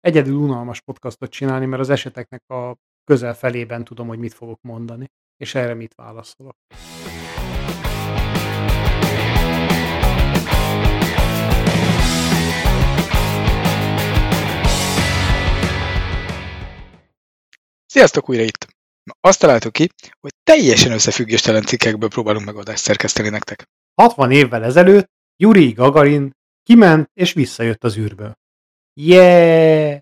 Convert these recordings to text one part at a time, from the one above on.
egyedül unalmas podcastot csinálni, mert az eseteknek a közel felében tudom, hogy mit fogok mondani, és erre mit válaszolok. Sziasztok újra itt! Azt találtuk ki, hogy teljesen összefüggéstelen cikkekből próbálunk megoldást szerkeszteni nektek. 60 évvel ezelőtt Yuri Gagarin kiment és visszajött az űrből. Yeah!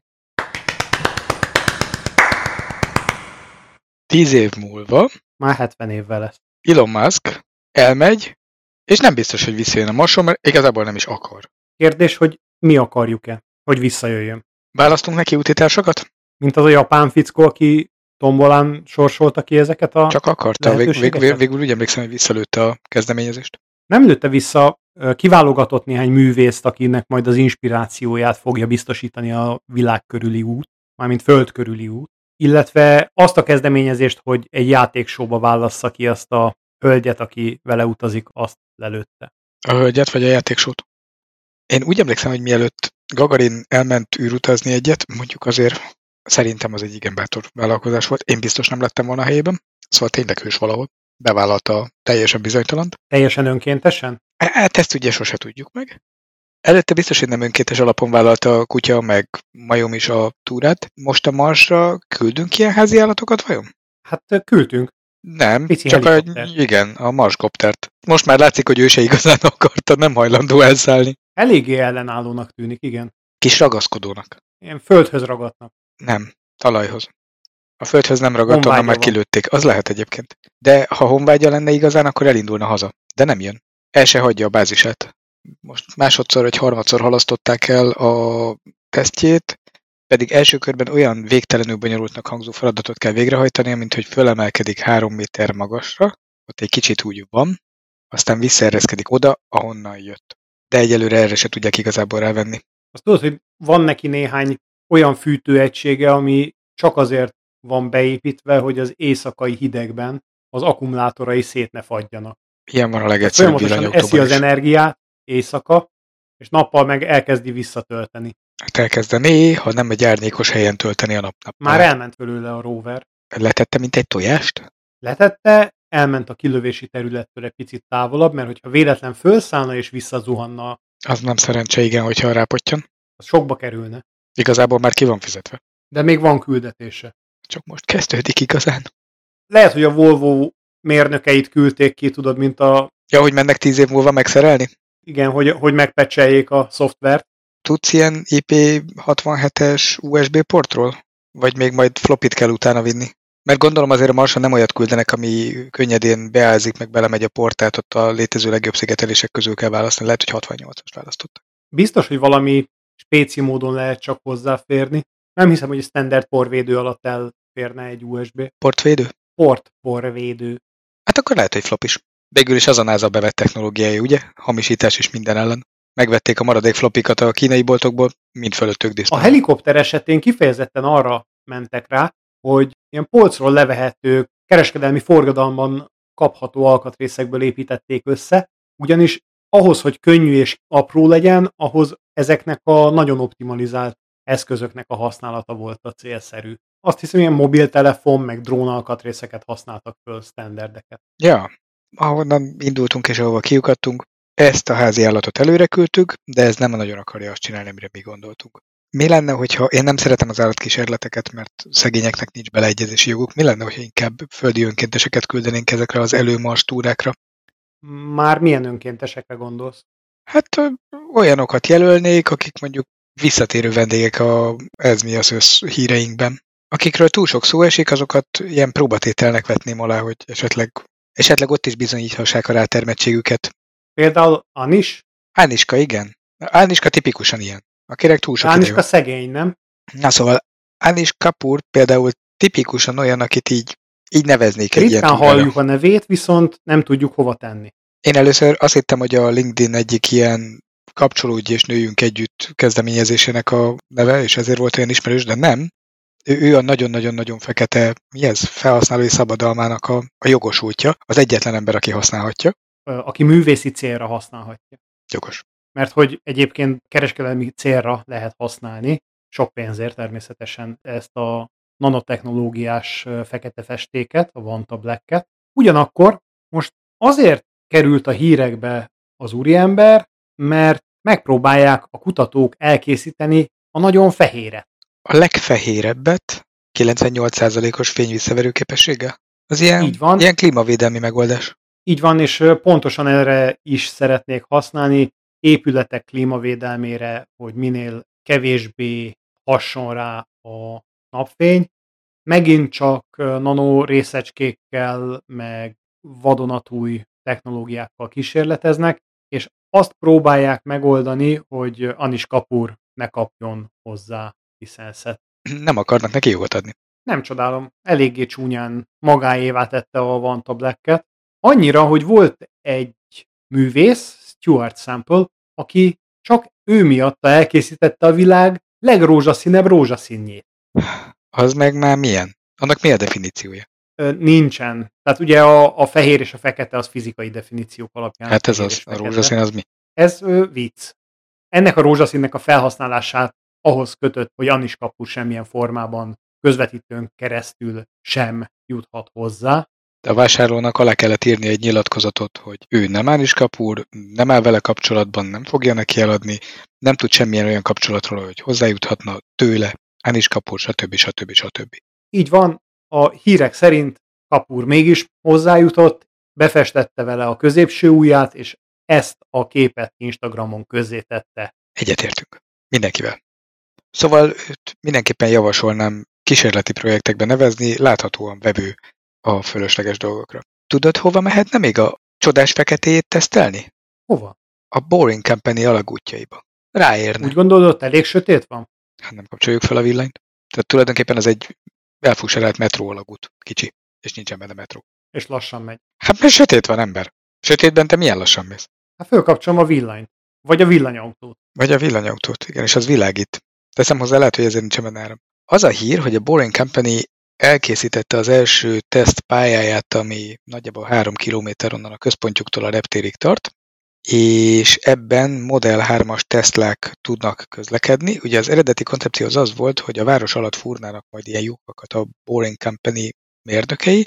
Tíz év múlva Már 70 évvel lesz. Elon Musk elmegy, és nem biztos, hogy visszajön a Marson, mert igazából nem is akar. Kérdés, hogy mi akarjuk-e, hogy visszajöjjön. Választunk neki útitársakat? Mint az a japán fickó, aki tombolán sorsolta ki ezeket a... Csak akarta, vég, vég, vég, végül úgy emlékszem, hogy visszalőtte a kezdeményezést. Nem lőtte vissza, kiválogatott néhány művészt, akinek majd az inspirációját fogja biztosítani a világ körüli út, mármint föld körüli út, illetve azt a kezdeményezést, hogy egy játéksóba válassza ki azt a hölgyet, aki vele utazik, azt lelőtte. A hölgyet vagy a játéksót? Én úgy emlékszem, hogy mielőtt Gagarin elment űrutazni egyet, mondjuk azért szerintem az egy igen bátor vállalkozás volt. Én biztos nem lettem volna a helyében, szóval tényleg hős valahol. Bevállalta teljesen bizonytalant. Teljesen önkéntesen? Hát ezt ugye sose tudjuk meg. Előtte biztos, hogy nem önkéntes alapon vállalta a kutya, meg majom is a túrát. Most a Marsra küldünk ilyen házi állatokat vajon? Hát küldtünk. Nem, Pici csak a, igen, a Marskoptert. Most már látszik, hogy ő se igazán akarta, nem hajlandó elszállni. Eléggé ellenállónak tűnik, igen. Kis ragaszkodónak. Ilyen földhöz ragadnak. Nem, talajhoz. A földhöz nem ragadt, onnan már kilőtték. Az lehet egyébként. De ha honvágya lenne igazán, akkor elindulna haza. De nem jön. El se hagyja a bázisát. Most másodszor vagy harmadszor halasztották el a tesztjét, pedig első körben olyan végtelenül bonyolultnak hangzó feladatot kell végrehajtania, mint hogy fölemelkedik három méter magasra, ott egy kicsit úgy van, aztán visszaereszkedik oda, ahonnan jött. De egyelőre erre se tudják igazából rávenni. Azt tudod, hogy van neki néhány olyan fűtőegysége, ami csak azért van beépítve, hogy az éjszakai hidegben az akkumulátorai szét ne fagyjanak. Ilyen van a legegyszerűbb Folyamatosan eszi villanyautóban az is. energiát éjszaka, és nappal meg elkezdi visszatölteni. Hát elkezdeni, ha nem egy árnyékos helyen tölteni a napnap. Már elment belőle a rover. Letette, mint egy tojást? Letette, elment a kilövési területtől egy picit távolabb, mert hogyha véletlen felszállna és visszazuhanna, Az nem szerencse, igen, hogyha rápottyan. az sokba kerülne. Igazából már ki van fizetve. De még van küldetése. Csak most kezdődik igazán. Lehet, hogy a Volvo mérnökeit küldték ki, tudod, mint a, Ja, hogy mennek tíz év múlva megszerelni? igen, hogy, hogy megpecseljék a szoftvert. Tudsz ilyen IP67-es USB portról? Vagy még majd flopit kell utána vinni? Mert gondolom azért a Marson nem olyat küldenek, ami könnyedén beázik, meg belemegy a portát, ott a létező legjobb szigetelések közül kell választani. Lehet, hogy 68-as választottak. Biztos, hogy valami spéci módon lehet csak hozzáférni. Nem hiszem, hogy standard porvédő alatt elférne egy USB. Portvédő? Port porvédő. Hát akkor lehet, hogy flop is. Végül is az a NASA bevett technológiája, ugye? Hamisítás is minden ellen. Megvették a maradék flopikat a kínai boltokból, mind fölöttük A diszpál. helikopter esetén kifejezetten arra mentek rá, hogy ilyen polcról levehető, kereskedelmi forgadalman kapható alkatrészekből építették össze, ugyanis ahhoz, hogy könnyű és apró legyen, ahhoz ezeknek a nagyon optimalizált eszközöknek a használata volt a célszerű. Azt hiszem, ilyen mobiltelefon, meg drón alkatrészeket használtak föl, standardeket. Ja, ahonnan indultunk és ahova kiukadtunk, ezt a házi állatot előre küldtük, de ez nem nagyon akarja azt csinálni, amire mi gondoltunk. Mi lenne, hogyha én nem szeretem az állatkísérleteket, mert szegényeknek nincs beleegyezési joguk, mi lenne, hogyha inkább földi önkénteseket küldenénk ezekre az előmars túrákra? Már milyen önkéntesekre gondolsz? Hát olyanokat jelölnék, akik mondjuk visszatérő vendégek a Ez mi az össz híreinkben. Akikről túl sok szó esik, azokat ilyen próbatételnek vetném alá, hogy esetleg, esetleg ott is bizonyíthassák a rátermettségüket. Például Anis? Ániska, igen. Ániska tipikusan ilyen. Akinek túl sok Ániska szegény, nem? Na szóval Ánis Kapur például tipikusan olyan, akit így, így neveznék egy ilyen Ritkán halljuk a nevét, viszont nem tudjuk hova tenni. Én először azt hittem, hogy a LinkedIn egyik ilyen kapcsolódj és nőjünk együtt kezdeményezésének a neve, és ezért volt olyan ismerős, de nem. Ő, ő a nagyon-nagyon-nagyon fekete, mi ez, felhasználói szabadalmának a, a jogosultja, az egyetlen ember, aki használhatja. Aki művészi célra használhatja. Jogos. Mert hogy egyébként kereskedelmi célra lehet használni, sok pénzért természetesen ezt a nanotechnológiás fekete festéket, a Vanta Black-et. Ugyanakkor most azért került a hírekbe az úriember, mert megpróbálják a kutatók elkészíteni a nagyon fehéret. A legfehérebbet 98%-os fényvisszaverő képessége? Az ilyen, Így van. ilyen klímavédelmi megoldás. Így van, és pontosan erre is szeretnék használni, épületek klímavédelmére, hogy minél kevésbé hasson rá a napfény. Megint csak nano részecskékkel, meg vadonatúj technológiákkal kísérleteznek, és azt próbálják megoldani, hogy Anis Kapur ne kapjon hozzá licenszet. Nem akarnak neki jogot adni. Nem csodálom, eléggé csúnyán magáévá tette a Vanta Black-et. Annyira, hogy volt egy művész, Stuart Sample, aki csak ő miatta elkészítette a világ legrózsaszínebb rózsaszínjét. Az meg már milyen? Annak mi a definíciója? nincsen. Tehát ugye a, a fehér és a fekete az fizikai definíciók alapján. Hát ez az, a rózsaszín az mi? Ez ö, vicc. Ennek a rózsaszínnek a felhasználását ahhoz kötött, hogy Annis Kapur semmilyen formában közvetítőn keresztül sem juthat hozzá. De a vásárlónak alá kellett írni egy nyilatkozatot, hogy ő nem Anis Kapur, nem áll vele kapcsolatban, nem fogja neki eladni, nem tud semmilyen olyan kapcsolatról, hogy hozzájuthatna tőle, Anis Kapur, stb. stb. stb. Így van, a hírek szerint Kapur mégis hozzájutott, befestette vele a középső ujját, és ezt a képet Instagramon közzétette. Egyetértünk. Mindenkivel. Szóval mindenképpen javasolnám kísérleti projektekbe nevezni, láthatóan vevő a fölösleges dolgokra. Tudod, hova mehetne még a csodás feketéjét tesztelni? Hova? A Boring Company alagútjaiba. Ráérne. Úgy gondolod, elég sötét van? Hát nem kapcsoljuk fel a villanyt. Tehát tulajdonképpen az egy elfúserált metró alagút. Kicsi. És nincsen benne metró. És lassan megy. Hát mert sötét van, ember. Sötétben te milyen lassan mész? Hát fölkapcsolom a villanyt. Vagy a villanyautót. Vagy a villanyautót, igen, és az világít. Teszem hozzá, lehet, hogy ezért nincsen benne. Az a hír, hogy a Boring Company elkészítette az első teszt pályáját, ami nagyjából három kilométer onnan a központjuktól a reptérig tart, és ebben Model 3-as Teslák tudnak közlekedni. Ugye az eredeti koncepció az az volt, hogy a város alatt fúrnának majd ilyen lyukakat a Boring Company mérnökei,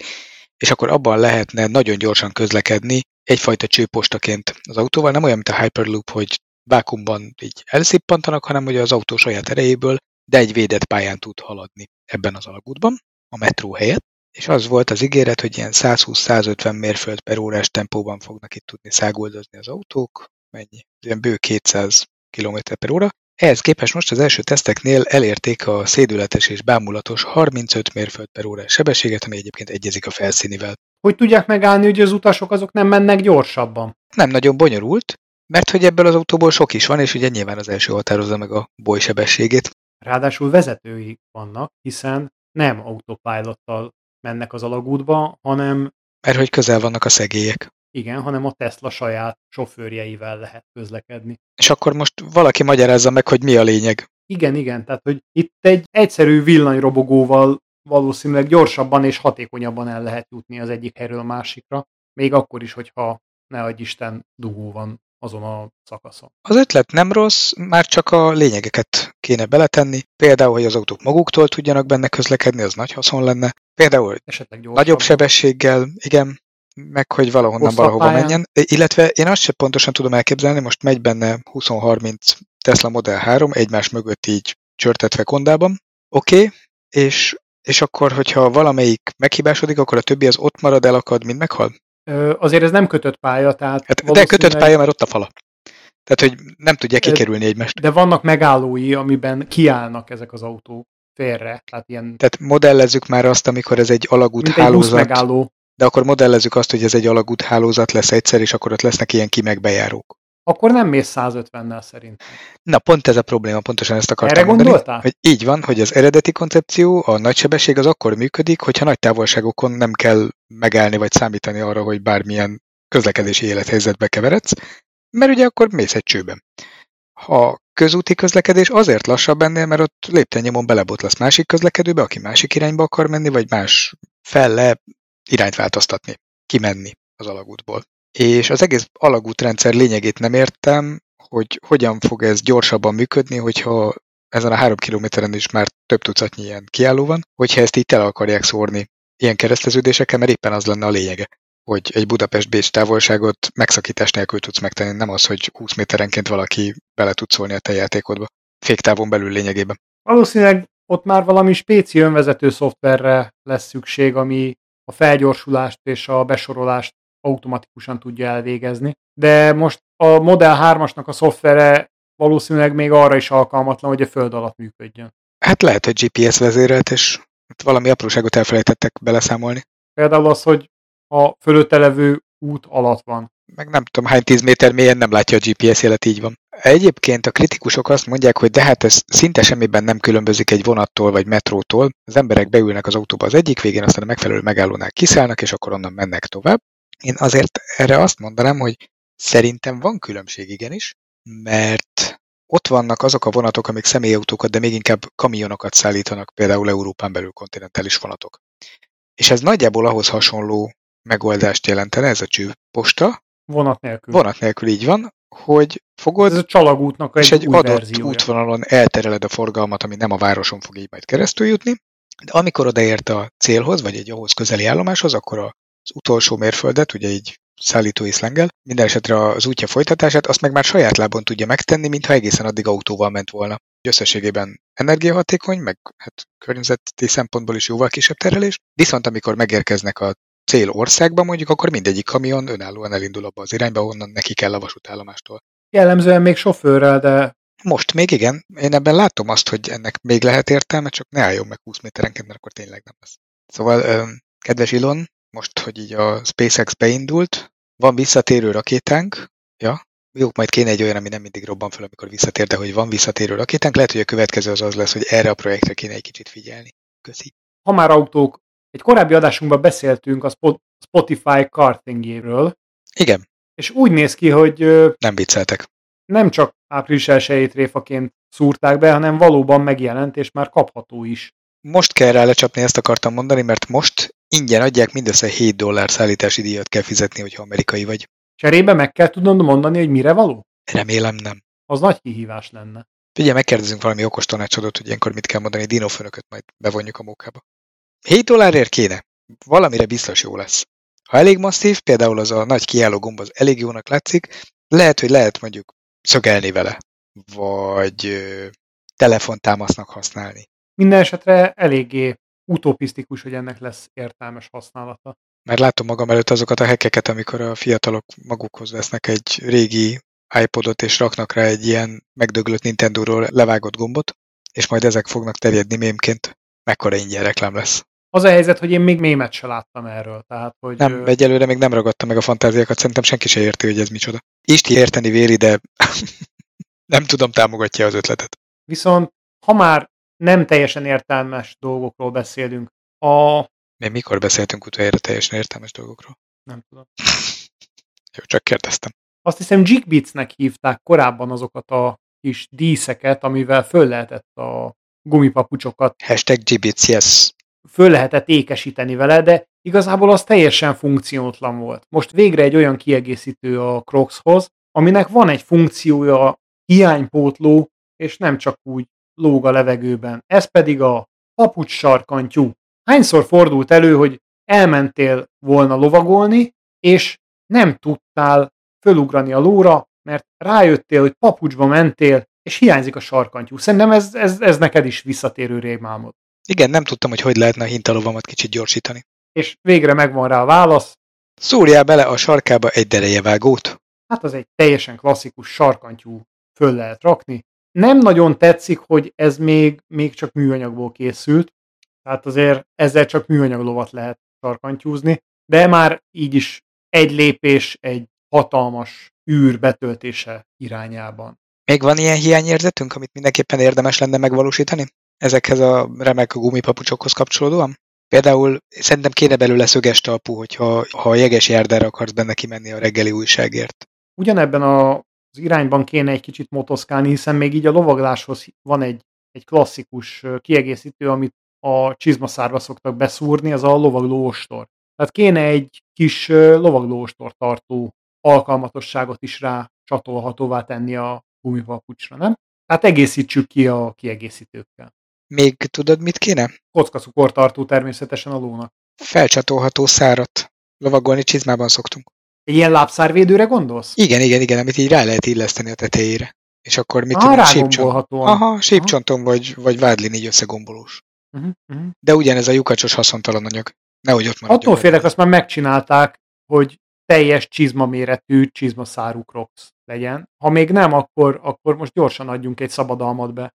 és akkor abban lehetne nagyon gyorsan közlekedni egyfajta csőpostaként az autóval, nem olyan, mint a Hyperloop, hogy vákumban így elszippantanak, hanem hogy az autó saját erejéből, de egy védett pályán tud haladni ebben az alagútban, a metró helyett és az volt az ígéret, hogy ilyen 120-150 mérföld per órás tempóban fognak itt tudni száguldozni az autók, mennyi? Ilyen bő 200 km per óra. Ehhez képest most az első teszteknél elérték a szédületes és bámulatos 35 mérföld per órás sebességet, ami egyébként egyezik a felszínivel. Hogy tudják megállni, hogy az utasok azok nem mennek gyorsabban? Nem nagyon bonyolult, mert hogy ebből az autóból sok is van, és ugye nyilván az első határozza meg a bolysebességét. Ráadásul vezetői vannak, hiszen nem autopilottal mennek az alagútba, hanem... Mert hogy közel vannak a szegélyek. Igen, hanem a Tesla saját sofőrjeivel lehet közlekedni. És akkor most valaki magyarázza meg, hogy mi a lényeg. Igen, igen, tehát hogy itt egy egyszerű villanyrobogóval valószínűleg gyorsabban és hatékonyabban el lehet jutni az egyik helyről a másikra, még akkor is, hogyha ne adj Isten dugó van azon a szakaszon. Az ötlet nem rossz, már csak a lényegeket kéne beletenni. Például, hogy az autók maguktól tudjanak benne közlekedni, az nagy haszon lenne. Például Esetleg nagyobb sebességgel, igen, meg hogy valahonnan valahova menjen. Illetve én azt sem pontosan tudom elképzelni, most megy benne 20-30 Tesla Model 3 egymás mögött így csörtetve kondában. Oké, okay, és, és akkor, hogyha valamelyik meghibásodik, akkor a többi az ott marad, elakad, mind meghal? Azért ez nem kötött pálya, tehát... Hát, valószínűleg... De kötött pálya, mert ott a fala. Tehát, hogy nem tudják kikerülni egymást. De vannak megállói, amiben kiállnak ezek az autók félre. Tehát, ilyen... tehát modellezzük már azt, amikor ez egy alagút Mint hálózat. Egy megálló. De akkor modellezzük azt, hogy ez egy alagút hálózat lesz egyszer, és akkor ott lesznek ilyen kimegbejárók. Akkor nem mész 150-nel szerint. Na, pont ez a probléma, pontosan ezt akartam Erre mondani, gondoltál? Hogy így van, hogy az eredeti koncepció, a nagysebesség az akkor működik, hogyha nagy távolságokon nem kell megállni vagy számítani arra, hogy bármilyen közlekedési élethelyzetbe keveredsz, mert ugye akkor mész egy csőben. A közúti közlekedés azért lassabb ennél, mert ott léptennyomon belebotlasz másik közlekedőbe, aki másik irányba akar menni, vagy más felle irányt változtatni, kimenni az alagútból. És az egész alagútrendszer lényegét nem értem, hogy hogyan fog ez gyorsabban működni, hogyha ezen a három kilométeren is már több tucatnyi ilyen kiálló van, hogyha ezt így el akarják szórni ilyen kereszteződésekkel, mert éppen az lenne a lényege, hogy egy Budapest-Bécs távolságot megszakítás nélkül tudsz megtenni, nem az, hogy 20 méterenként valaki bele tud szólni a te játékodba. Féktávon belül lényegében. Valószínűleg ott már valami spéci önvezető szoftverre lesz szükség, ami a felgyorsulást és a besorolást automatikusan tudja elvégezni. De most a Model 3-asnak a szoftvere valószínűleg még arra is alkalmatlan, hogy a föld alatt működjön. Hát lehet, hogy GPS vezérelt, és valami apróságot elfelejtettek beleszámolni. Például az, hogy a fölötte levő út alatt van. Meg nem tudom, hány tíz méter mélyen nem látja a GPS jelet, így van. Egyébként a kritikusok azt mondják, hogy de hát ez szinte semmiben nem különbözik egy vonattól vagy metrótól. Az emberek beülnek az autóba az egyik végén, aztán a megfelelő megállónál kiszállnak, és akkor onnan mennek tovább. Én azért erre azt mondanám, hogy szerintem van különbség igenis, mert ott vannak azok a vonatok, amik személyautókat, de még inkább kamionokat szállítanak, például Európán belül kontinentális vonatok. És ez nagyjából ahhoz hasonló megoldást jelentene, ez a csőposta. Vonat nélkül. Vonat nélkül így van, hogy fogod, Ez a csalagútnak egy, és egy új adott verziója. útvonalon eltereled a forgalmat, ami nem a városon fog így majd keresztül jutni, de amikor odaért a célhoz, vagy egy ahhoz közeli állomáshoz, akkor az utolsó mérföldet, ugye így szállítói szlengel, minden esetre az útja folytatását, azt meg már saját lábon tudja megtenni, mintha egészen addig autóval ment volna. Összességében energiahatékony, meg hát környezeti szempontból is jóval kisebb terhelés, viszont amikor megérkeznek a cél országba mondjuk, akkor mindegyik kamion önállóan elindul abba az irányba, onnan neki kell a vasútállomástól. Jellemzően még sofőrrel, de Most még igen, én ebben látom azt, hogy ennek még lehet értelme, csak ne álljon meg 20 méterenként, mert akkor tényleg nem lesz. Szóval, kedves Ilon, most, hogy így a SpaceX beindult, van visszatérő rakétánk, ja, jó, majd kéne egy olyan, ami nem mindig robban fel, amikor visszatér, de hogy van visszatérő rakétánk, lehet, hogy a következő az az lesz, hogy erre a projektre kéne egy kicsit figyelni. Köszi. ha már autók, egy korábbi adásunkban beszéltünk a Spo- Spotify kartingjéről, Igen, és úgy néz ki, hogy nem vicceltek. nem csak április 1 tréfaként szúrták be, hanem valóban megjelent, és már kapható is. Most kell rá lecsapni, ezt akartam mondani, mert most ingyen adják, mindössze 7 dollár szállítási díjat kell fizetni, hogyha amerikai vagy. Cserébe meg kell tudnod mondani, hogy mire való? Remélem nem. Az nagy kihívás lenne. Figyelj, megkérdezünk valami okos tanácsadót, hogy ilyenkor mit kell mondani, dinófőnököt majd bevonjuk a mókába. 7 dollárért kéne. Valamire biztos jó lesz. Ha elég masszív, például az a nagy kiálló gomb az elég jónak látszik, lehet, hogy lehet mondjuk szögelni vele, vagy ö, telefontámasznak használni. Minden esetre eléggé utopisztikus, hogy ennek lesz értelmes használata. Mert látom magam előtt azokat a hekkeket, amikor a fiatalok magukhoz vesznek egy régi iPodot, és raknak rá egy ilyen megdöglött Nintendo-ról levágott gombot, és majd ezek fognak terjedni mémként. Mekkora ingyen reklám lesz. Az a helyzet, hogy én még mémet se láttam erről. Tehát, hogy Nem, ö, egyelőre még nem ragadta meg a fantáziákat, szerintem senki se érti, hogy ez micsoda. Isti érteni véli, de nem tudom, támogatja az ötletet. Viszont ha már nem teljesen értelmes dolgokról beszélünk, a... Mi mikor beszéltünk utoljára teljesen értelmes dolgokról? nem tudom. Jó, csak kérdeztem. Azt hiszem Jigbitsnek hívták korábban azokat a kis díszeket, amivel föl lehetett a gumipapucsokat, Hashtag Gibbits, yes. föl lehetett ékesíteni vele, de igazából az teljesen funkciótlan volt. Most végre egy olyan kiegészítő a Crocshoz, aminek van egy funkciója, hiánypótló, és nem csak úgy lóg a levegőben. Ez pedig a papucs sarkantyú. Hányszor fordult elő, hogy elmentél volna lovagolni, és nem tudtál fölugrani a lóra, mert rájöttél, hogy papucsba mentél, és hiányzik a sarkantyú. Szerintem ez, ez, ez neked is visszatérő rémálmod. Igen, nem tudtam, hogy hogy lehetne a hintalovamat kicsit gyorsítani. És végre megvan rá a válasz, Szúrjál bele a sarkába egy derejevágót. hát az egy teljesen klasszikus sarkantyú föl lehet rakni. Nem nagyon tetszik, hogy ez még, még csak műanyagból készült, tehát azért ezzel csak műanyag lovat lehet sarkantyúzni, de már így is egy lépés egy hatalmas űr betöltése irányában. Még van ilyen hiányérzetünk, amit mindenképpen érdemes lenne megvalósítani? Ezekhez a remek gumipapucsokhoz kapcsolódóan? Például szerintem kéne belőle szöges talpú, hogyha ha a jeges járdára akarsz benne kimenni a reggeli újságért. Ugyanebben a, az irányban kéne egy kicsit motoszkálni, hiszen még így a lovagláshoz van egy, egy klasszikus kiegészítő, amit a csizmaszárba szoktak beszúrni, az a lovagló ostor. Tehát kéne egy kis ö, lovagló ostor tartó alkalmatosságot is rá csatolhatóvá tenni a gumipapucsra, nem? Hát egészítsük ki a kiegészítőkkel. Még tudod, mit kéne? Kockacukortartó természetesen a lónak. Felcsatolható szárat. Lovagolni csizmában szoktunk. Ilyen lábszárvédőre gondolsz? Igen, igen, igen, amit így rá lehet illeszteni a tetejére. És akkor mit tudom, sípcsont. Aha, sípcsonton vagy, vagy vádlin így összegombolós. Uh-huh, uh-huh. De ugyanez a lyukacsos haszontalan anyag. Nehogy ott maradjon. Attól félek, azt már megcsinálták, hogy teljes csizma méretű csizmaszárú Crocs legyen. Ha még nem, akkor, akkor most gyorsan adjunk egy szabadalmat be.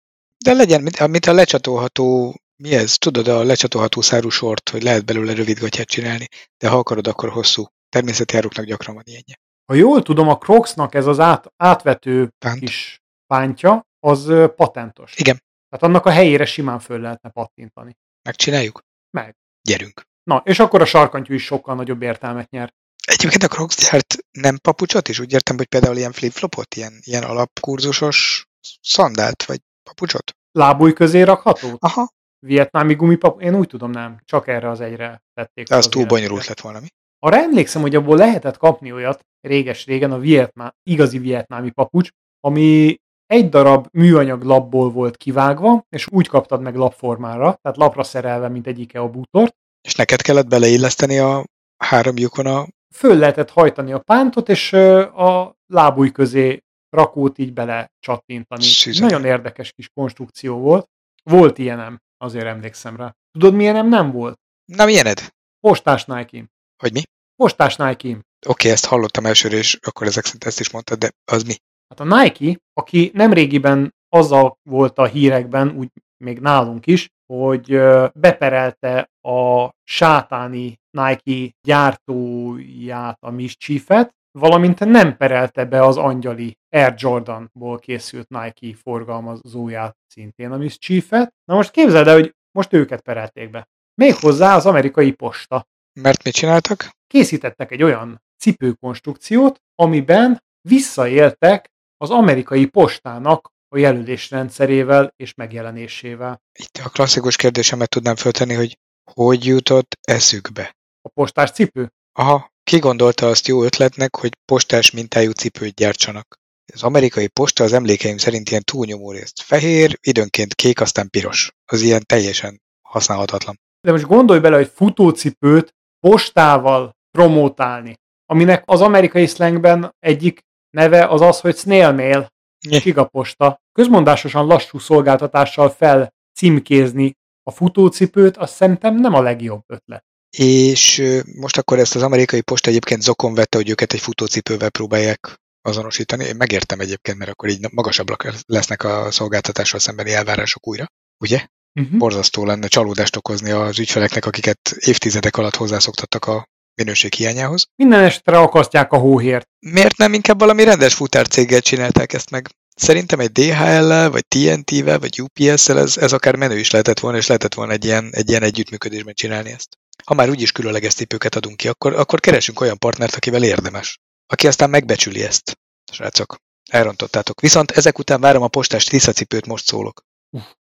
De legyen, mint, mint a lecsatolható, mi ez? Tudod, a lecsatolható szárú sort, hogy lehet belőle rövid gatyát csinálni, de ha akarod, akkor hosszú. Természetjáróknak gyakran van ilyenje. Ha jól tudom, a Crocsnak ez az át, átvető Pánt. kis pántja, az patentos. Igen. Tehát annak a helyére simán föl lehetne pattintani. Megcsináljuk? Meg. Gyerünk. Na, és akkor a sarkantyú is sokkal nagyobb értelmet nyer. Egyébként a Crocs gyárt nem papucsot is? Úgy értem, hogy például ilyen flip-flopot, ilyen, ilyen alapkurzusos szandált, vagy papucsot? Lábúj közé rakható? Aha, Vietnámi gumipap? Én úgy tudom, nem. Csak erre az egyre tették. de az az túl bonyolult lett volna, mi? Arra emlékszem, hogy abból lehetett kapni olyat réges-régen, a vietná, igazi vietnámi papucs, ami egy darab műanyag labból volt kivágva, és úgy kaptad meg lapformára, tehát lapra szerelve, mint egy IKEA bútort. És neked kellett beleilleszteni a három lyukon a... Föl lehetett hajtani a pántot, és a lábúj közé rakót így bele csattintani. Szűzeni. Nagyon érdekes kis konstrukció volt. Volt ilyenem, azért emlékszem rá. Tudod, milyenem nem volt? Na, milyened? Postás nike Hogy mi? Postás nike Oké, ezt hallottam elsőre, és akkor ezek szerint ezt is mondtad, de az mi? Hát a Nike, aki nemrégiben azzal volt a hírekben, úgy még nálunk is, hogy beperelte a sátáni Nike gyártóját, a Mischiefet, valamint nem perelte be az angyali Air Jordanból készült Nike forgalmazóját, szintén a Mischiefet. Na most képzeld el, hogy most őket perelték be. Méghozzá az amerikai posta. Mert mit csináltak? Készítettek egy olyan cipőkonstrukciót, amiben visszaéltek az amerikai postának a jelölésrendszerével és megjelenésével. Itt a klasszikus kérdésemet tudnám föltenni, hogy hogy jutott eszükbe? A postás cipő? Aha, ki gondolta azt jó ötletnek, hogy postás mintájú cipőt gyártsanak? Az amerikai posta az emlékeim szerint ilyen túlnyomó részt fehér, időnként kék, aztán piros. Az ilyen teljesen használhatatlan. De most gondolj bele, hogy futócipőt postával promótálni, aminek az amerikai slangben egyik neve az az, hogy snail mail, Nye. gigaposta. Közmondásosan lassú szolgáltatással fel címkézni a futócipőt, azt szerintem nem a legjobb ötlet. És most akkor ezt az amerikai posta egyébként zokon vette, hogy őket egy futócipővel próbálják azonosítani. Én megértem egyébként, mert akkor így magasabbak lesznek a szolgáltatással szembeni elvárások újra. Ugye? Uh-huh. Borzasztó lenne csalódást okozni az ügyfeleknek, akiket évtizedek alatt hozzászoktattak a minőség hiányához. Minden esetre akasztják a hóhért. Miért nem inkább valami rendes futárcéggel csinálták ezt meg? Szerintem egy DHL-lel, vagy TNT-vel, vagy UPS-szel ez, ez akár menő is lehetett volna, és lehetett volna egy ilyen, egy ilyen együttműködésben csinálni ezt. Ha már úgyis különleges cipőket adunk ki, akkor, akkor keresünk olyan partnert, akivel érdemes. Aki aztán megbecsüli ezt. Srácok, elrontottátok. Viszont ezek után várom a postás tiszacipőt, most szólok.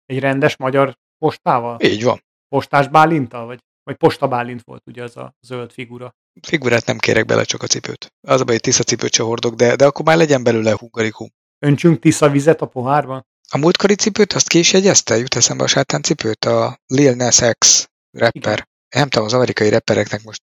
Egy rendes magyar postával? Így van. Postás Bálintal? Vagy, vagy Posta Bálint volt ugye az a zöld figura. Figurát nem kérek bele, csak a cipőt. Az a baj, hogy tiszacipőt se hordok, de, de akkor már legyen belőle hungarikum. Öntsünk tisza vizet a pohárban? A múltkori cipőt azt ki is jegyezte? Jut eszembe a sátán cipőt? A Lil Nas X rapper. Igen. Nem tudom, az amerikai rappereknek most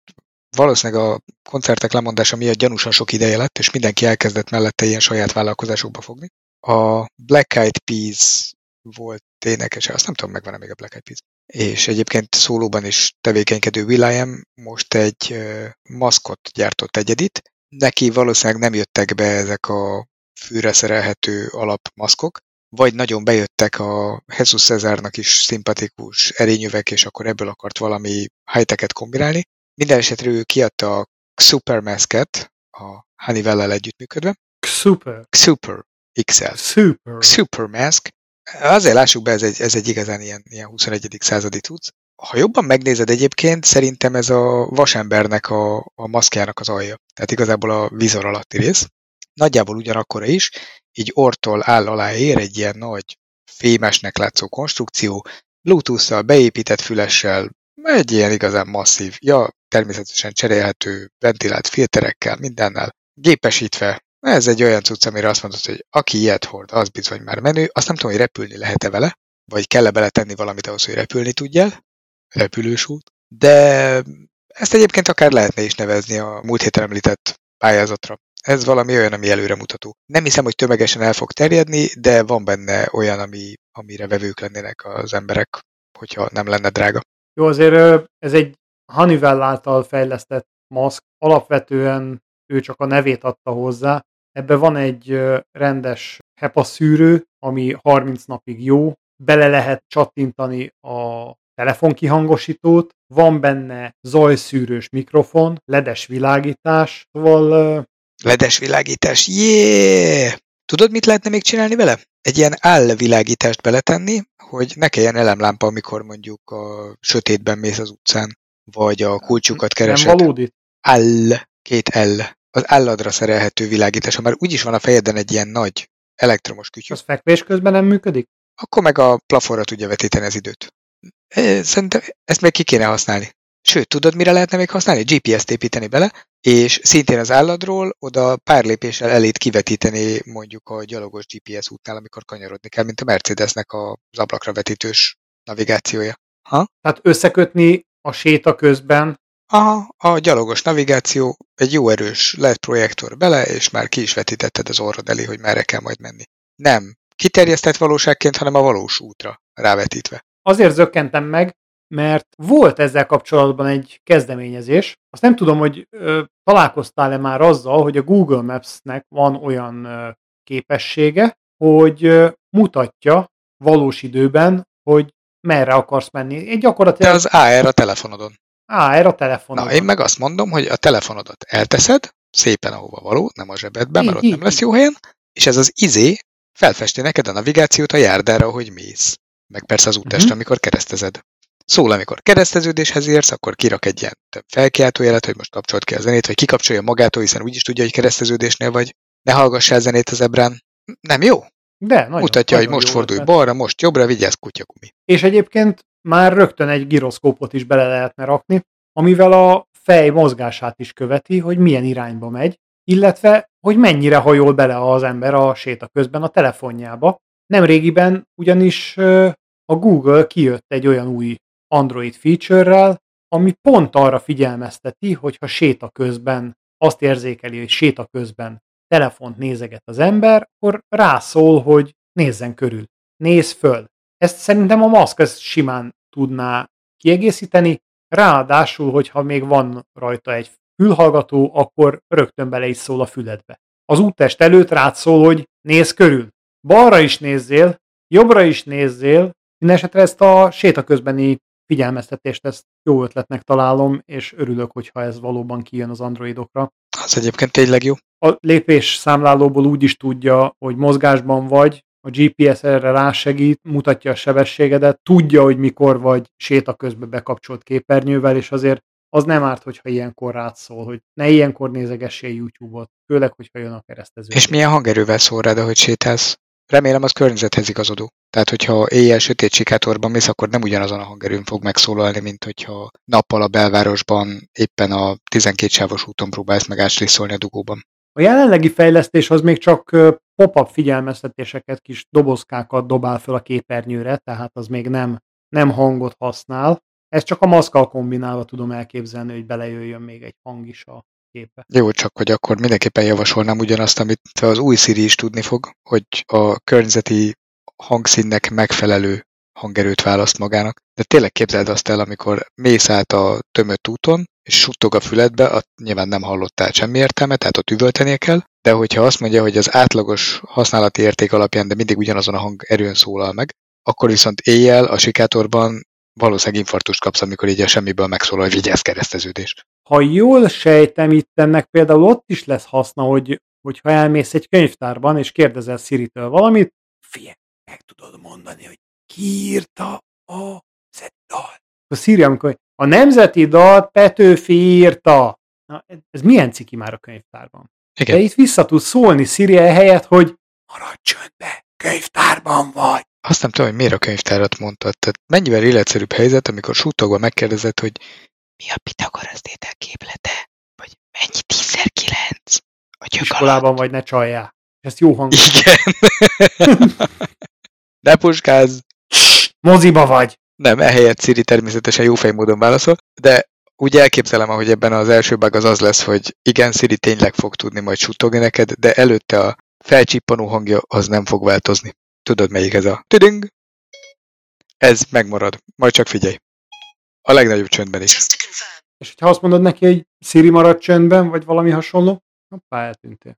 valószínűleg a koncertek lemondása miatt gyanúsan sok ideje lett, és mindenki elkezdett mellette ilyen saját vállalkozásokba fogni. A Black Eyed Peas volt énekes, azt nem tudom, megvan-e még a Black Eyed Peas. És egyébként szólóban is tevékenykedő Will.i.am most egy maszkot gyártott egyedit. Neki valószínűleg nem jöttek be ezek a fűre szerelhető alapmaszkok, vagy nagyon bejöttek a Jesus Cezárnak is szimpatikus erényövek, és akkor ebből akart valami high-tech-et kombinálni. Minden esetre ő kiadta a Supermasket, a Honeywell-el együttműködve. Super. Super XL. Super. Supermask. Azért lássuk be, ez egy, ez egy igazán ilyen, ilyen 21. századi tudsz. Ha jobban megnézed egyébként, szerintem ez a vasembernek a, a maszkjának az alja. Tehát igazából a vizor alatti rész. Nagyjából ugyanakkora is, így ortól áll alá ér egy ilyen nagy fémesnek látszó konstrukció, Bluetooth-szal, beépített fülessel, egy ilyen igazán masszív, ja, természetesen cserélhető, ventilált filterekkel, mindennel, gépesítve Ez egy olyan cucc, amire azt mondod, hogy aki ilyet hord, az bizony már menő. Azt nem tudom, hogy repülni lehet-e vele, vagy kell-e beletenni valamit ahhoz, hogy repülni tudjál. Repülős út. De ezt egyébként akár lehetne is nevezni a múlt héten említett pályázatra. Ez valami olyan, ami előremutató. Nem hiszem, hogy tömegesen el fog terjedni, de van benne olyan, ami, amire vevők lennének az emberek, hogyha nem lenne drága. Jó, azért ez egy Honeywell által fejlesztett maszk, alapvetően ő csak a nevét adta hozzá. Ebben van egy rendes HEPA szűrő, ami 30 napig jó, bele lehet csattintani a telefonkihangosítót, van benne zajszűrős mikrofon, ledes világítás, szóval... Ledes világítás, yeah! Tudod, mit lehetne még csinálni vele? Egy ilyen állvilágítást beletenni, hogy ne kelljen elemlámpa, amikor mondjuk a sötétben mész az utcán, vagy a kulcsukat keresed. Nem valódi? All, két L. Az álladra szerelhető világítás. Ha már úgyis van a fejeden egy ilyen nagy elektromos kütyű. Az fekvés közben nem működik? Akkor meg a plafonra tudja vetíteni az időt. Szerintem ezt még ki kéne használni. Sőt, tudod, mire lehetne még használni? GPS-t építeni bele, és szintén az álladról oda pár lépéssel elét kivetíteni mondjuk a gyalogos GPS útnál, amikor kanyarodni kell, mint a Mercedesnek az ablakra vetítős navigációja. Ha? Tehát összekötni a séta közben Aha, a gyalogos navigáció, egy jó erős LED projektor bele, és már ki is vetítetted az orrod elé, hogy merre kell majd menni. Nem kiterjesztett valóságként, hanem a valós útra rávetítve. Azért zökkentem meg, mert volt ezzel kapcsolatban egy kezdeményezés. Azt nem tudom, hogy ö, találkoztál-e már azzal, hogy a Google Maps-nek van olyan ö, képessége, hogy ö, mutatja valós időben, hogy merre akarsz menni. Egy gyakorlatilag... Te az AR a telefonodon. AR a telefonodon. Na, én meg azt mondom, hogy a telefonodat elteszed, szépen ahova való, nem a zsebedben, mert ott nem lesz jó helyen, és ez az izé felfesti neked a navigációt a járdára, hogy mész. Meg persze az útestre, uh-huh. amikor keresztezed. Szól, amikor kereszteződéshez érsz, akkor kirak egy ilyen felkiáltójelet, hogy most kapcsolt ki a zenét, vagy kikapcsolja magától, hiszen úgyis tudja, hogy kereszteződésnél vagy. Ne hallgassál zenét az ebrán. Nem jó? De, nagyon, Mutatja, nagyon hogy most fordulj ötlet. balra, most jobbra, vigyázz kutyakumi. És egyébként már rögtön egy giroszkópot is bele lehetne rakni, amivel a fej mozgását is követi, hogy milyen irányba megy, illetve hogy mennyire hajol bele az ember a séta közben a telefonjába. Nemrégiben ugyanis a Google kijött egy olyan új Android feature-rel, ami pont arra figyelmezteti, hogy ha séta közben azt érzékeli, hogy séta közben telefont nézeget az ember, akkor rászól, hogy nézzen körül, néz föl. Ezt szerintem a maszk ezt simán tudná kiegészíteni, ráadásul, hogyha még van rajta egy fülhallgató, akkor rögtön bele is szól a füledbe. Az úttest előtt rád szól, hogy nézz körül. Balra is nézzél, jobbra is nézzél, Mindenesetre ezt a séta közbeni figyelmeztetést ezt jó ötletnek találom, és örülök, hogyha ez valóban kijön az androidokra. Az egyébként tényleg jó. A lépés számlálóból úgy is tudja, hogy mozgásban vagy, a GPS erre rásegít, mutatja a sebességedet, tudja, hogy mikor vagy séta közben bekapcsolt képernyővel, és azért az nem árt, hogyha ilyenkor rád szól, hogy ne ilyenkor nézegessél YouTube-ot, főleg, hogyha jön a keresztező. És milyen hangerővel szól rád, ahogy sétálsz? Remélem az környezethez igazodó. Tehát, hogyha éjjel sötét sikátorban mész, akkor nem ugyanazon a hangerőn fog megszólalni, mint hogyha nappal a belvárosban éppen a 12 sávos úton próbálsz meg átlisszolni a dugóban. A jelenlegi fejlesztés az még csak pop-up figyelmeztetéseket, kis dobozkákat dobál fel a képernyőre, tehát az még nem, nem hangot használ. Ezt csak a maszkal kombinálva tudom elképzelni, hogy belejöjjön még egy hang is a képe. Jó, csak hogy akkor mindenképpen javasolnám ugyanazt, amit az új Siri is tudni fog, hogy a környezeti hangszínnek megfelelő hangerőt választ magának. De tényleg képzeld azt el, amikor mész át a tömött úton, és suttog a füledbe, nyilván nem hallottál semmi értelme, tehát ott üvöltenie kell, de hogyha azt mondja, hogy az átlagos használati érték alapján, de mindig ugyanazon a hangerőn szólal meg, akkor viszont éjjel a sikátorban valószínűleg infartust kapsz, amikor így a semmiből megszólal, hogy vigyázz kereszteződés. Ha jól sejtem, itt ennek például ott is lesz haszna, hogy hogyha elmész egy könyvtárban, és kérdezel Siri-től valamit, figyelj, meg tudod mondani, hogy ki írta a nemzeti dal. A Siri, amikor a nemzeti dal Petőfi írta. Na, ez milyen ciki már a könyvtárban? Igen. De itt vissza tudsz szólni Siri helyett, hogy maradj csöndbe, könyvtárban vagy. Azt nem tudom, hogy miért a könyvtárat mondtad. Tehát mennyivel életszerűbb helyzet, amikor suttogva megkérdezed, hogy mi a Pitagorasz tétel képlete? Vagy mennyi 10 kilenc? iskolában vagy, ne csaljál. Ezt jó hang. Igen. ne puskáz. Moziba vagy. Nem, ehelyett Siri természetesen jófej módon válaszol, de úgy elképzelem, hogy ebben az első bug az az lesz, hogy igen, Siri tényleg fog tudni majd suttogni neked, de előtte a felcsippanó hangja az nem fog változni. Tudod, melyik ez a tüding? Ez megmarad. Majd csak figyelj. A legnagyobb csöndben is. És hogyha azt mondod neki, hogy Siri marad csöndben, vagy valami hasonló, hoppá, eltűntél.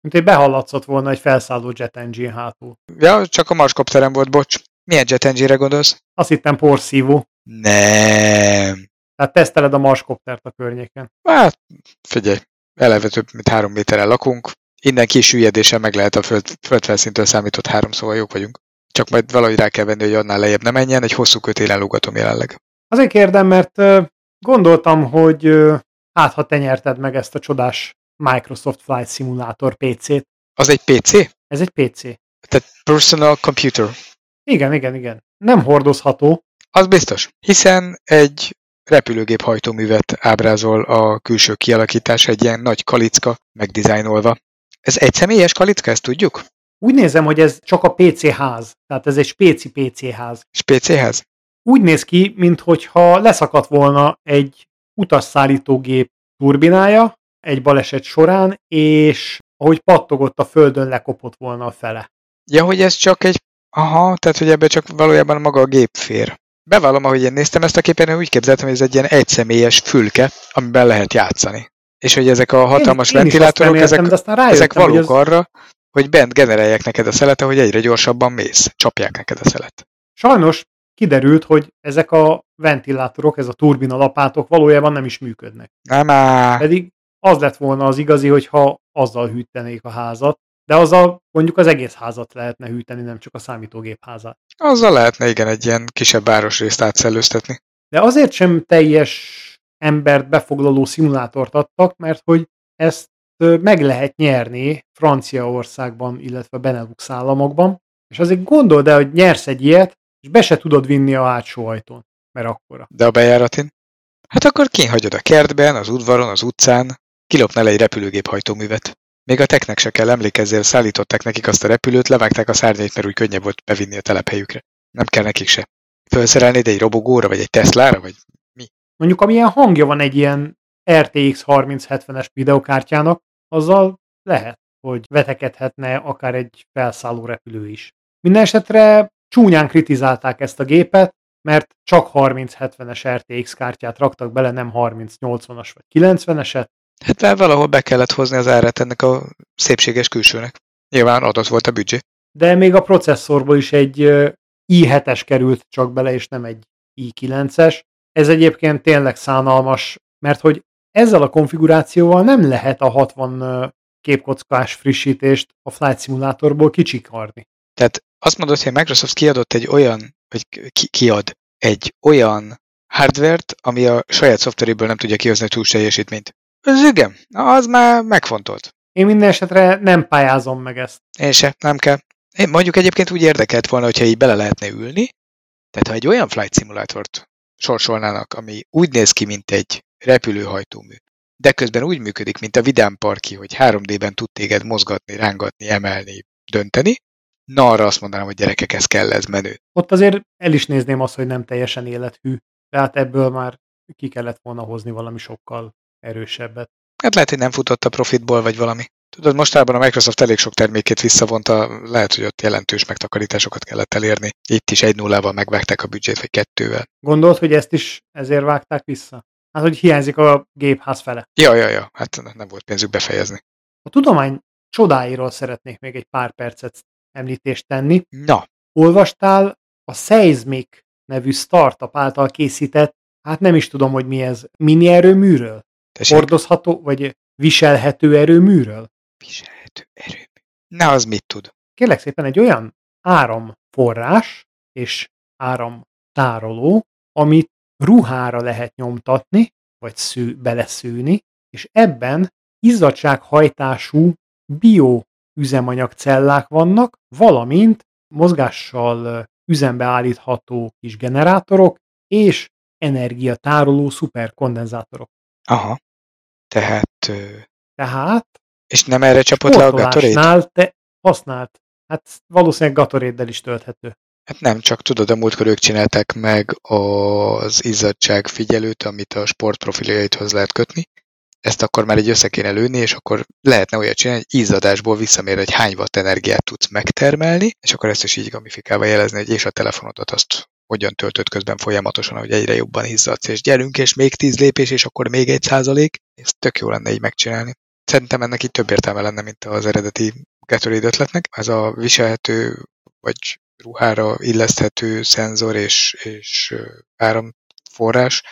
Mint egy behallatszott volna egy felszálló jet engine hátul. Ja, csak a marskopterem volt, bocs. Milyen jet engine-re gondolsz? Azt hittem porszívó. Nem. Tehát teszteled a marskoptert a környéken. Hát, figyelj, eleve több mint három méterrel lakunk, innen kis süllyedéssel meg lehet a föld, földfelszíntől számított három, szóval jók vagyunk. Csak majd valahogy rá kell venni, hogy annál lejjebb ne menjen, egy hosszú kötélen lógatom jelenleg. Azért kérdem, mert gondoltam, hogy hát ha te nyerted meg ezt a csodás Microsoft Flight Simulator PC-t. Az egy PC? Ez egy PC. Tehát personal computer. Igen, igen, igen. Nem hordozható. Az biztos, hiszen egy repülőgép hajtóművet ábrázol a külső kialakítás, egy ilyen nagy kalicka megdizájnolva. Ez egy személyes kalicka, ezt tudjuk? Úgy nézem, hogy ez csak a PC ház. Tehát ez egy spéci PC ház. Spéci ház? Úgy néz ki, mintha leszakadt volna egy utasszállítógép turbinája egy baleset során, és ahogy pattogott a földön, lekopott volna a fele. Ja, hogy ez csak egy... Aha, tehát hogy ebbe csak valójában maga a gép fér. Bevallom, ahogy én néztem ezt a képen, úgy képzeltem, hogy ez egy ilyen egyszemélyes fülke, amiben lehet játszani. És hogy ezek a hatalmas én, én ventilátorok, reméltem, ezek, rájöttem, ezek valók hogy ez... arra, hogy bent generálják neked a szelet, hogy egyre gyorsabban mész. Csapják neked a szelet. Sajnos kiderült, hogy ezek a ventilátorok, ez a turbina lapátok valójában nem is működnek. Nem á. Pedig az lett volna az igazi, hogyha azzal hűtenék a házat, de azzal mondjuk az egész házat lehetne hűteni, nem csak a számítógép házát. Azzal lehetne igen egy ilyen kisebb városrészt átszellőztetni. De azért sem teljes embert befoglaló szimulátort adtak, mert hogy ezt meg lehet nyerni Franciaországban, illetve Benelux államokban, és azért gondold el, hogy nyersz egy ilyet, és be se tudod vinni a hátsó ajtón, mert akkora. De a bejáratin? Hát akkor kihagyod a kertben, az udvaron, az utcán, kilopnál egy repülőgép hajtóművet. Még a teknek se kell emlékezzél, szállították nekik azt a repülőt, levágták a szárnyait, mert úgy könnyebb volt bevinni a telephelyükre. Nem kell nekik se. Felszerelnéd egy robogóra, vagy egy Teslára, vagy mi? Mondjuk amilyen hangja van egy ilyen RTX 3070-es videokártyának, azzal lehet, hogy vetekedhetne akár egy felszálló repülő is. Mindenesetre csúnyán kritizálták ezt a gépet, mert csak 3070-es RTX kártyát raktak bele, nem 3080-as vagy 90-eset. Hát már valahol be kellett hozni az árát ennek a szépséges külsőnek. Nyilván adott volt a büdzsé. De még a processzorból is egy i7-es került csak bele, és nem egy i9-es. Ez egyébként tényleg szánalmas, mert hogy ezzel a konfigurációval nem lehet a 60 képkockás frissítést a Flight Simulatorból kicsikarni. Tehát azt mondod, hogy Microsoft kiadott egy olyan, vagy ki, kiad egy olyan hardvert, ami a saját szoftveréből nem tudja kihozni a teljesítményt. Ez igen, az már megfontolt. Én minden esetre nem pályázom meg ezt. Én se, nem kell. Én mondjuk egyébként úgy érdekelt volna, hogyha így bele lehetne ülni, tehát ha egy olyan flight simulátort sorsolnának, ami úgy néz ki, mint egy repülőhajtómű, de közben úgy működik, mint a Vidám Parki, hogy 3D-ben tud téged mozgatni, rángatni, emelni, dönteni, na arra azt mondanám, hogy gyerekek, ez kell, ez menő. Ott azért el is nézném azt, hogy nem teljesen élethű. Tehát ebből már ki kellett volna hozni valami sokkal erősebbet. Hát lehet, hogy nem futott a profitból, vagy valami. Tudod, mostában a Microsoft elég sok termékét visszavonta, lehet, hogy ott jelentős megtakarításokat kellett elérni. Itt is egy nullával megvágták a büdzsét, vagy kettővel. Gondolt, hogy ezt is ezért vágták vissza? Hát, hogy hiányzik a gépház fele. Ja, ja, ja, hát nem volt pénzük befejezni. A tudomány csodáiról szeretnék még egy pár percet említést tenni. Na. Olvastál a Seismic nevű startup által készített, hát nem is tudom, hogy mi ez, mini erőműről? Tessék. Hordozható, vagy viselhető erőműről? Viselhető erőmű. Na, az mit tud? Kérlek szépen egy olyan áramforrás és áramtároló, amit ruhára lehet nyomtatni, vagy szű, beleszűni, és ebben izzadsághajtású bio üzemanyagcellák vannak, valamint mozgással üzembe állítható kis generátorok és energiatároló szuperkondenzátorok. Aha. Tehát... Tehát És nem erre csapott le a Gatorade? Te használt. Hát valószínűleg Gatorade-del is tölthető. Hát nem, csak tudod, a múltkor ők csinálták meg az izzadság figyelőt, amit a sportprofiljaithoz lehet kötni. Ezt akkor már egy össze kéne lőni, és akkor lehetne olyat csinálni, hogy izzadásból visszamér, hogy hány watt energiát tudsz megtermelni, és akkor ezt is így gamifikálva jelezni, hogy és a telefonodat azt hogyan töltött közben folyamatosan, hogy egyre jobban izzadsz, és gyerünk, és még tíz lépés, és akkor még egy százalék. Ez tök jó lenne így megcsinálni. Szerintem ennek itt több értelme lenne, mint az eredeti Gatorade ötletnek. Ez a viselhető, vagy ruhára illeszthető szenzor és, és áramforrás,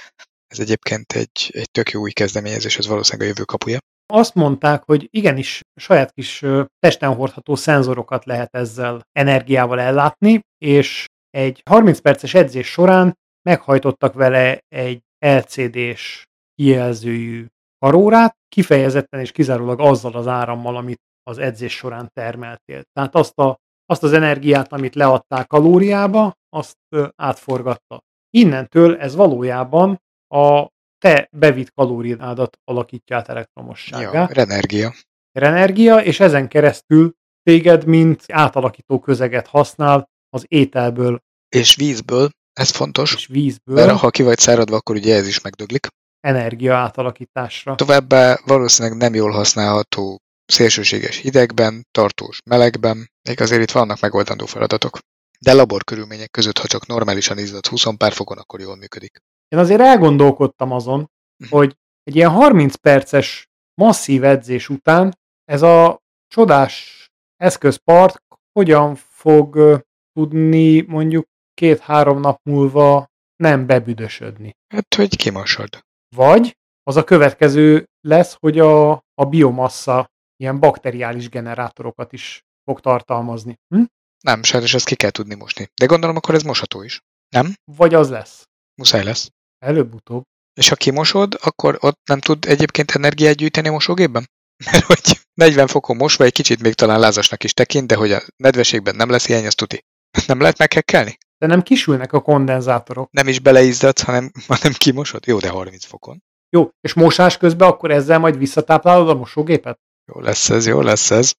ez egyébként egy, egy tök jó új kezdeményezés, ez valószínűleg a jövő kapuja. Azt mondták, hogy igenis saját kis testen hordható szenzorokat lehet ezzel energiával ellátni, és egy 30 perces edzés során meghajtottak vele egy LCD-s kijelzőjű karórát, kifejezetten és kizárólag azzal az árammal, amit az edzés során termeltél. Tehát azt, a, azt az energiát, amit leadtál kalóriába, azt átforgatta. Innentől ez valójában a te bevitt kalóriádat alakítja át elektromosságá. Ja, renergia. Renergia, és ezen keresztül téged, mint átalakító közeget használ az ételből. És vízből, ez fontos. És vízből. Mert ha ki vagy száradva, akkor ugye ez is megdöglik. Energia átalakításra. Továbbá valószínűleg nem jól használható szélsőséges hidegben, tartós melegben, még azért itt vannak megoldandó feladatok. De labor körülmények között, ha csak normálisan izzad 20 pár fokon, akkor jól működik. Én azért elgondolkodtam azon, uh-huh. hogy egy ilyen 30 perces masszív edzés után ez a csodás eszközpark hogyan fog tudni mondjuk két-három nap múlva nem bebüdösödni. Hát, hogy kimosod. Vagy az a következő lesz, hogy a, a biomassa ilyen bakteriális generátorokat is fog tartalmazni. Hm? Nem, sajnos ezt ki kell tudni mosni. De gondolom, akkor ez mosható is. Nem? Vagy az lesz. Muszáj lesz. Előbb-utóbb. És ha kimosod, akkor ott nem tud egyébként energiát gyűjteni a mosógépben? Mert hogy 40 fokon mosva egy kicsit még talán lázasnak is tekint, de hogy a nedvességben nem lesz hiány, azt tuti. Nem lehet meghekkelni? De nem kisülnek a kondenzátorok. Nem is beleizzadsz, hanem, hanem kimosod? Jó, de 30 fokon. Jó, és mosás közben akkor ezzel majd visszatáplálod a mosógépet? Jó lesz ez, jó lesz ez.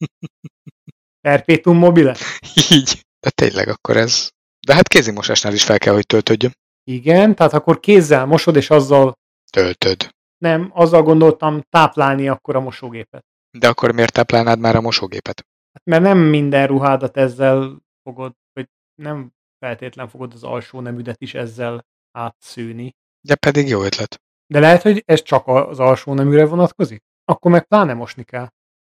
Perpetuum mobile? Így. De tényleg akkor ez... De hát kézimosásnál is fel kell, hogy töltödjön. Igen, tehát akkor kézzel mosod, és azzal... Töltöd. Nem, azzal gondoltam táplálni akkor a mosógépet. De akkor miért táplálnád már a mosógépet? Hát mert nem minden ruhádat ezzel fogod, nem feltétlen fogod az alsó nemüdet is ezzel átszűni. De pedig jó ötlet. De lehet, hogy ez csak az alsó neműre vonatkozik? Akkor meg pláne mosni kell.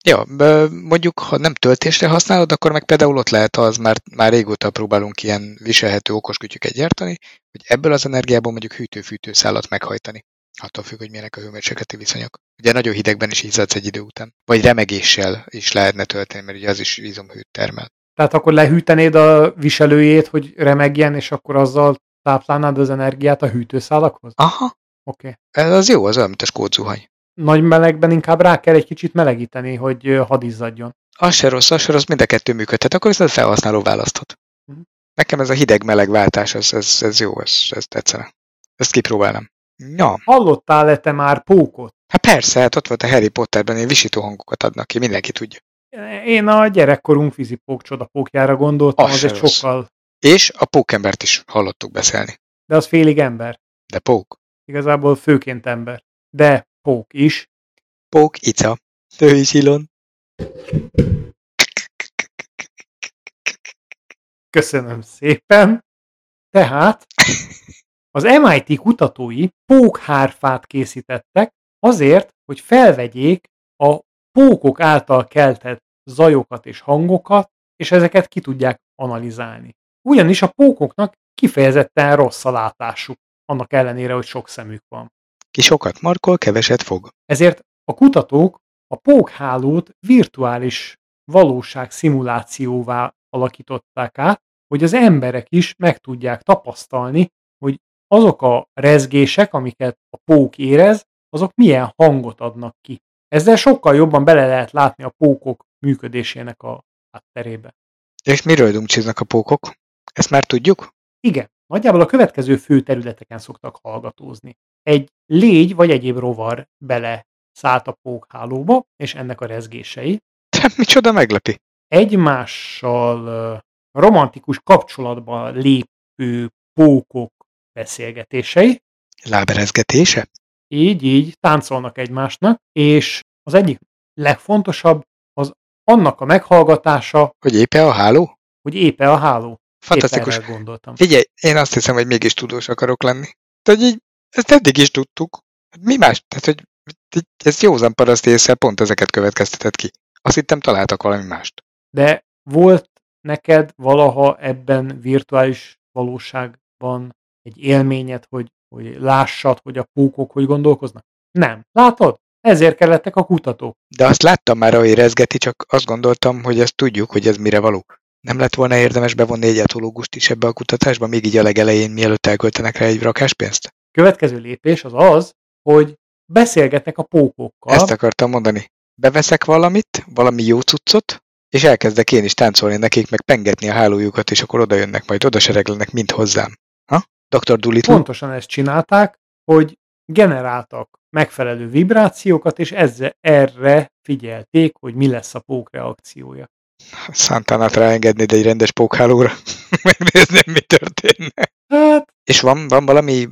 Ja, mondjuk, ha nem töltésre használod, akkor meg például ott lehet az, mert már régóta próbálunk ilyen viselhető okoskutyukat gyártani, hogy ebből az energiából mondjuk hűtő-fűtő szállat meghajtani. Attól függ, hogy milyenek a hőmérsékleti viszonyok. Ugye nagyon hidegben is izzadsz egy idő után. Vagy remegéssel is lehetne tölteni, mert ugye az is vízomhőt termel. Tehát akkor lehűtenéd a viselőjét, hogy remegjen, és akkor azzal táplálnád az energiát a hűtőszálakhoz? Aha. Oké. Okay. Ez az jó, az olyan, mint a skótzuhany nagy melegben inkább rá kell egy kicsit melegíteni, hogy hadizzadjon. Az se rossz, az se rossz, mind a kettő működhet, akkor viszont felhasználó választhat. Uh-huh. Nekem ez a hideg-meleg váltás, ez, ez, ez jó, ez, ez tetszene. Ezt kipróbálnám. Ja. Hallottál-e te már pókot? Hát persze, hát ott volt a Harry Potterben, ilyen visító hangokat adnak ki, mindenki tudja. Én a gyerekkorunk vízipók csodapókjára gondoltam, az, az egy rossz. sokkal... És a pókembert is hallottuk beszélni. De az félig ember. De pók. Igazából főként ember. De Pók is. Pók Ica. Ő is Ilon. Köszönöm szépen. Tehát az MIT kutatói pókhárfát készítettek azért, hogy felvegyék a pókok által keltett zajokat és hangokat, és ezeket ki tudják analizálni. Ugyanis a pókoknak kifejezetten rossz a látásuk, annak ellenére, hogy sok szemük van. Ki sokat markol, keveset fog. Ezért a kutatók a pókhálót virtuális valóság szimulációvá alakították át, hogy az emberek is meg tudják tapasztalni, hogy azok a rezgések, amiket a pók érez, azok milyen hangot adnak ki. Ezzel sokkal jobban bele lehet látni a pókok működésének a hátterébe. És miről dumcsiznak a pókok? Ezt már tudjuk? Igen. Nagyjából a következő fő területeken szoktak hallgatózni egy légy vagy egyéb rovar bele szállt a pókhálóba, és ennek a rezgései Te micsoda meglepi. egymással romantikus kapcsolatba lépő pókok beszélgetései, Láberezgetése? Így, így táncolnak egymásnak, és az egyik legfontosabb az annak a meghallgatása, Hogy éppen a háló? hogy épe a háló. Fantasztikus. Épp gondoltam. Figyelj, én azt hiszem, hogy mégis tudós akarok lenni. Tehát, hogy így, ezt eddig is tudtuk. Mi más? Tehát, hogy ez józan paraszt észre pont ezeket következtetett ki. Azt hittem találtak valami mást. De volt neked valaha ebben virtuális valóságban egy élményed, hogy, hogy lássad, hogy a pókok hogy gondolkoznak? Nem. Látod? Ezért kellettek a kutatók. De azt láttam már, ahogy rezgeti, csak azt gondoltam, hogy ezt tudjuk, hogy ez mire való. Nem lett volna érdemes bevonni egy etológust is ebbe a kutatásba, még így a legelején, mielőtt elköltenek rá egy rakáspénzt? Következő lépés az az, hogy beszélgetnek a pókokkal. Ezt akartam mondani. Beveszek valamit, valami jó cuccot, és elkezdek én is táncolni nekik, meg pengetni a hálójukat, és akkor oda jönnek, majd oda sereglenek mind hozzám. Ha? Dr. Dolittle? Pontosan ezt csinálták, hogy generáltak megfelelő vibrációkat, és ezzel erre figyelték, hogy mi lesz a pók reakciója. Szántánát ráengedni egy rendes pókhálóra, megnézni, mi történne. Hát, És van, van valami,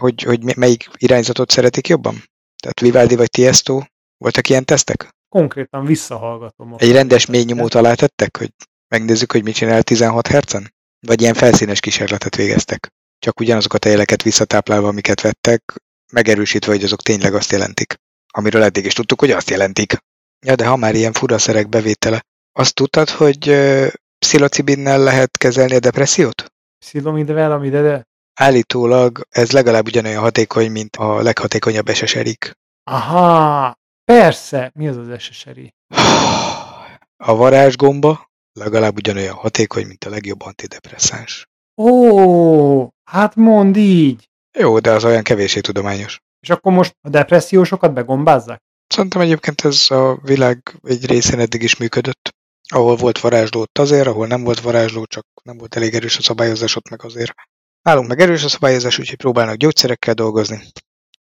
hogy, hogy melyik irányzatot szeretik jobban? Tehát Vivaldi vagy Tiesto? Voltak ilyen tesztek? konkrétan visszahallgatom. Egy rendes mély nyomót alá tettek, hogy megnézzük, hogy mit csinál 16 hercen? Vagy ilyen felszínes kísérletet végeztek? Csak ugyanazokat a jeleket visszatáplálva, amiket vettek, megerősítve, hogy azok tényleg azt jelentik. Amiről eddig is tudtuk, hogy azt jelentik. Ja, de ha már ilyen fura szerek bevétele, azt tudtad, hogy uh, pszilocibinnel lehet kezelni a depressziót? Pszilomidvel, amide de... Állítólag ez legalább ugyanolyan hatékony, mint a leghatékonyabb eseserik. Aha, persze. Mi az az SSRI? A varázsgomba legalább ugyanolyan hatékony, mint a legjobb antidepresszáns. Ó, hát mondd így. Jó, de az olyan kevésé tudományos. És akkor most a depressziósokat begombázzák? Szerintem egyébként ez a világ egy részén eddig is működött. Ahol volt varázsló, ott azért, ahol nem volt varázsló, csak nem volt elég erős a szabályozás, ott meg azért. Nálunk meg erős a szabályozás, úgyhogy próbálnak gyógyszerekkel dolgozni.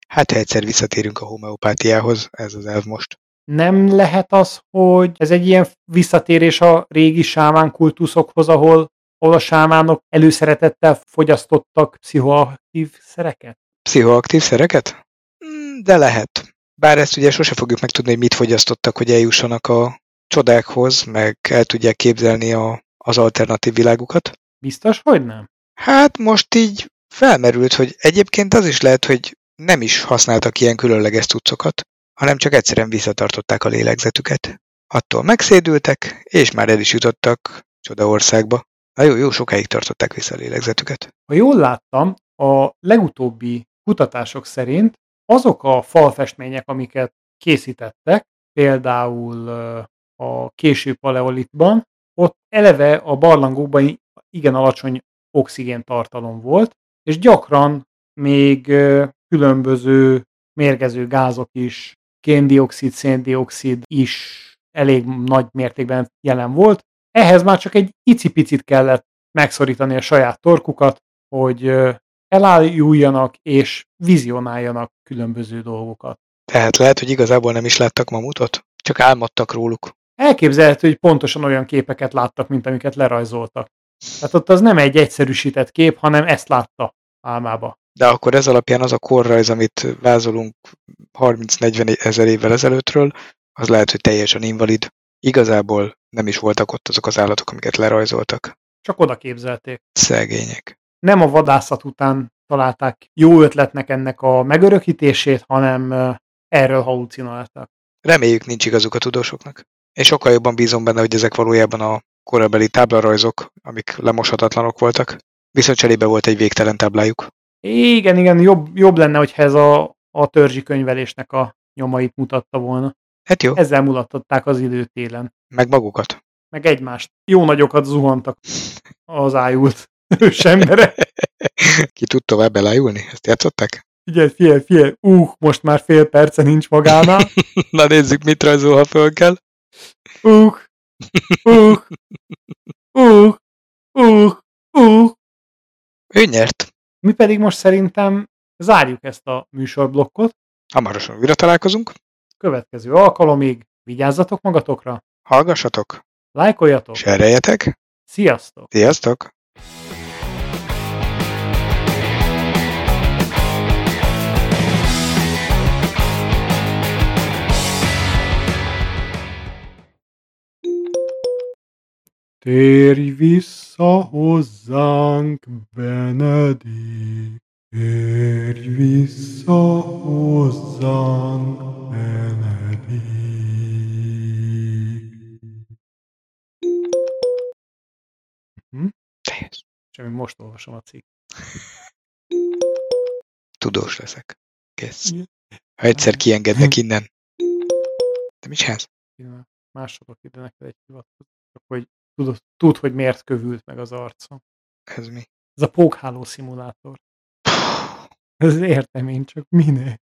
Hát, ha egyszer visszatérünk a homeopátiához, ez az elv most. Nem lehet az, hogy ez egy ilyen visszatérés a régi sámán kultuszokhoz, ahol, ahol a sámánok előszeretettel fogyasztottak pszichoaktív szereket? Pszichoaktív szereket? Mm, De lehet. Bár ezt ugye sose fogjuk megtudni, hogy mit fogyasztottak, hogy eljussanak a csodákhoz, meg el tudják képzelni a, az alternatív világukat. Biztos, hogy nem? Hát most így felmerült, hogy egyébként az is lehet, hogy nem is használtak ilyen különleges cuccokat, hanem csak egyszerűen visszatartották a lélegzetüket. Attól megszédültek, és már el is jutottak csodaországba. Na jó, jó sokáig tartották vissza a lélegzetüket. Ha jól láttam, a legutóbbi kutatások szerint azok a falfestmények, amiket készítettek, például a késő paleolitban, ott eleve a barlangokban igen alacsony oxigéntartalom volt, és gyakran még különböző mérgező gázok is, kéndioxid, széndioxid is elég nagy mértékben jelen volt. Ehhez már csak egy icipicit kellett megszorítani a saját torkukat, hogy elájuljanak és vizionáljanak különböző dolgokat. Tehát lehet, hogy igazából nem is láttak mamutot, csak álmodtak róluk. Elképzelhető, hogy pontosan olyan képeket láttak, mint amiket lerajzoltak. Tehát ott az nem egy egyszerűsített kép, hanem ezt látta álmába. De akkor ez alapján az a korrajz, amit vázolunk 30-40 ezer évvel ezelőttről, az lehet, hogy teljesen invalid. Igazából nem is voltak ott azok az állatok, amiket lerajzoltak. Csak oda képzelték. Szegények. Nem a vadászat után találták jó ötletnek ennek a megörökítését, hanem erről halucináltak. Reméljük nincs igazuk a tudósoknak. Én sokkal jobban bízom benne, hogy ezek valójában a korabeli táblarajzok, amik lemoshatatlanok voltak. Viszont cserébe volt egy végtelen táblájuk. Igen, igen, jobb, jobb lenne, hogyha ez a, a törzsi könyvelésnek a nyomait mutatta volna. Hát jó, Ezzel mulattatták az időt télen. meg magukat. Meg egymást. Jó nagyokat zuhantak az ájult ősemberek. Ki tud tovább elájulni? Ezt játszották? Figyelj, figyelj, figyelj, uh, most már fél perce nincs magánál. Na nézzük, mit rajzol, ha föl kell. Uh, uh, uh, uh, uh. Ő nyert. Mi pedig most szerintem zárjuk ezt a műsorblokkot. Hamarosan újra találkozunk. Következő alkalomig vigyázzatok magatokra, Hallgassatok, lájkoljatok, sereljetek, sziasztok! sziasztok! Térj vissza hozzánk, Benedikt, térj vissza hozzánk, Benedikt. Hm? Teljes. Semmi, most olvasom a cikk. Tudós leszek. Kész. Ha egyszer kiengednek innen. De mit csinálsz? Másolok ide neked egy hivatkozat, csak hogy tudod, tud, hogy miért kövült meg az arcom. Ez mi? Ez a pókháló szimulátor. Ez értem én, csak minek?